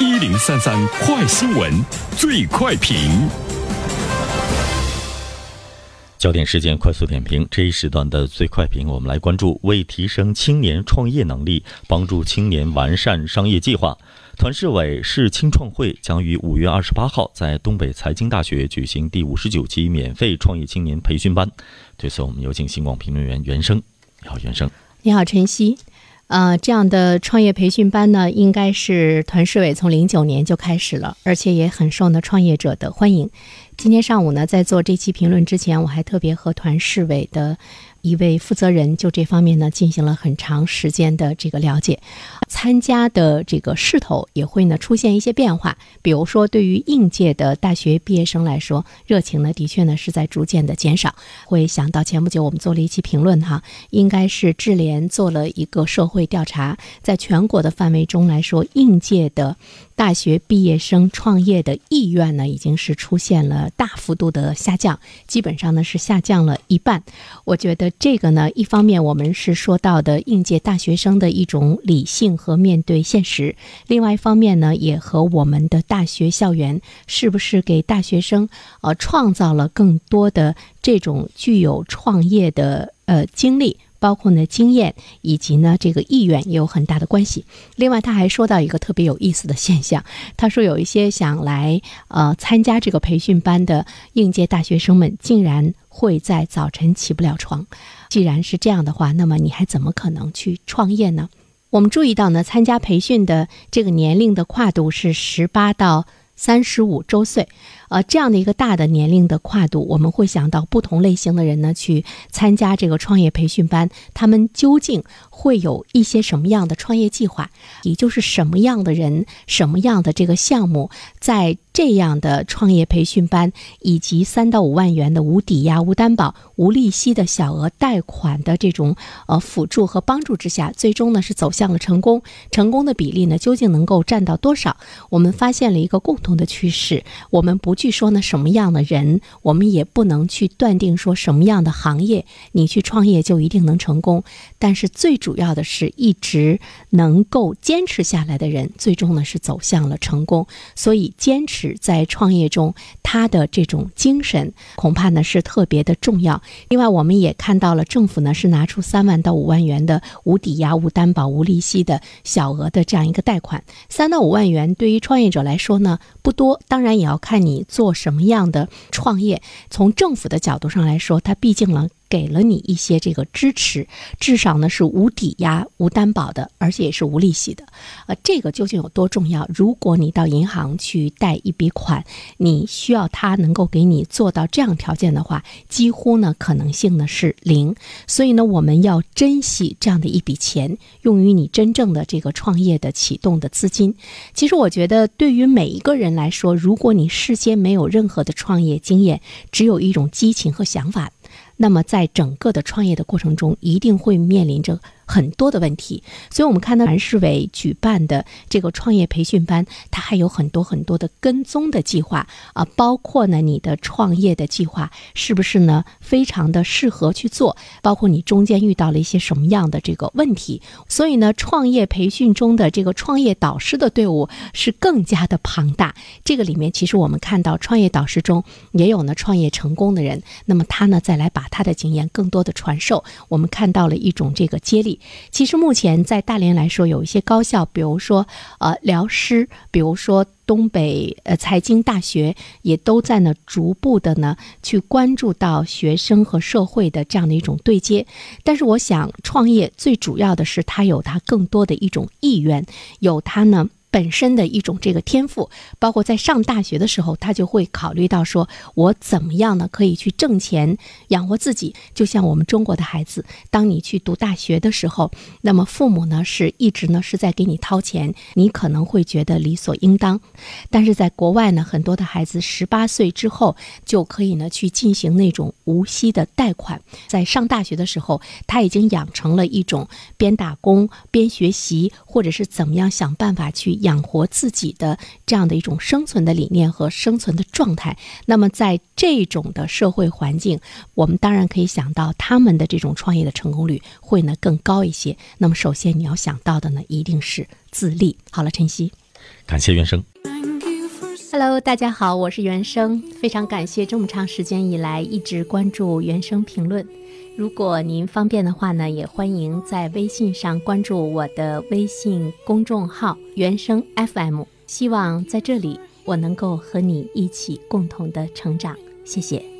一零三三快新闻，最快评。焦点事件快速点评，这一时段的最快评，我们来关注：为提升青年创业能力，帮助青年完善商业计划，团市委市青创会将于五月二十八号在东北财经大学举行第五十九期免费创业青年培训班。对此，我们有请新广评论员袁生。你好，袁生。你好，晨曦。呃，这样的创业培训班呢，应该是团市委从零九年就开始了，而且也很受呢创业者的欢迎。今天上午呢，在做这期评论之前，我还特别和团市委的一位负责人就这方面呢进行了很长时间的这个了解。参加的这个势头也会呢出现一些变化，比如说对于应届的大学毕业生来说，热情呢的确呢是在逐渐的减少。会想到前不久我们做了一期评论哈，应该是智联做了一个社会调查，在全国的范围中来说，应届的。大学毕业生创业的意愿呢，已经是出现了大幅度的下降，基本上呢是下降了一半。我觉得这个呢，一方面我们是说到的应届大学生的一种理性和面对现实，另外一方面呢，也和我们的大学校园是不是给大学生呃创造了更多的这种具有创业的呃经历。包括呢经验以及呢这个意愿也有很大的关系。另外，他还说到一个特别有意思的现象，他说有一些想来呃参加这个培训班的应届大学生们，竟然会在早晨起不了床。既然是这样的话，那么你还怎么可能去创业呢？我们注意到呢，参加培训的这个年龄的跨度是十八到三十五周岁。呃，这样的一个大的年龄的跨度，我们会想到不同类型的人呢去参加这个创业培训班，他们究竟会有一些什么样的创业计划？也就是什么样的人、什么样的这个项目，在这样的创业培训班以及三到五万元的无抵押、无担保、无利息的小额贷款的这种呃辅助和帮助之下，最终呢是走向了成功？成功的比例呢究竟能够占到多少？我们发现了一个共同的趋势，我们不。据说呢，什么样的人，我们也不能去断定说什么样的行业，你去创业就一定能成功。但是最主要的是一直能够坚持下来的人，最终呢是走向了成功。所以坚持在创业中，他的这种精神恐怕呢是特别的重要。另外，我们也看到了政府呢是拿出三万到五万元的无抵押、无担保、无利息的小额的这样一个贷款。三到五万元对于创业者来说呢不多，当然也要看你。做什么样的创业？从政府的角度上来说，它毕竟呢。给了你一些这个支持，至少呢是无抵押、无担保的，而且也是无利息的。呃，这个究竟有多重要？如果你到银行去贷一笔款，你需要他能够给你做到这样条件的话，几乎呢可能性呢是零。所以呢，我们要珍惜这样的一笔钱，用于你真正的这个创业的启动的资金。其实我觉得，对于每一个人来说，如果你事先没有任何的创业经验，只有一种激情和想法。那么，在整个的创业的过程中，一定会面临着。很多的问题，所以我们看到南市委举办的这个创业培训班，它还有很多很多的跟踪的计划啊，包括呢你的创业的计划是不是呢非常的适合去做，包括你中间遇到了一些什么样的这个问题，所以呢创业培训中的这个创业导师的队伍是更加的庞大。这个里面其实我们看到创业导师中也有呢创业成功的人，那么他呢再来把他的经验更多的传授，我们看到了一种这个接力。其实目前在大连来说，有一些高校，比如说呃辽师，比如说东北呃财经大学，也都在呢逐步的呢去关注到学生和社会的这样的一种对接。但是我想，创业最主要的是它有它更多的一种意愿，有它呢。本身的一种这个天赋，包括在上大学的时候，他就会考虑到说，我怎么样呢可以去挣钱养活自己？就像我们中国的孩子，当你去读大学的时候，那么父母呢是一直呢是在给你掏钱，你可能会觉得理所应当。但是在国外呢，很多的孩子十八岁之后就可以呢去进行那种无息的贷款，在上大学的时候，他已经养成了一种边打工边学习，或者是怎么样想办法去。养活自己的这样的一种生存的理念和生存的状态，那么在这种的社会环境，我们当然可以想到他们的这种创业的成功率会呢更高一些。那么首先你要想到的呢，一定是自立。好了，晨曦。感谢原生。Hello，大家好，我是原生，非常感谢这么长时间以来一直关注原生评论。如果您方便的话呢，也欢迎在微信上关注我的微信公众号“原声 FM”。希望在这里我能够和你一起共同的成长，谢谢。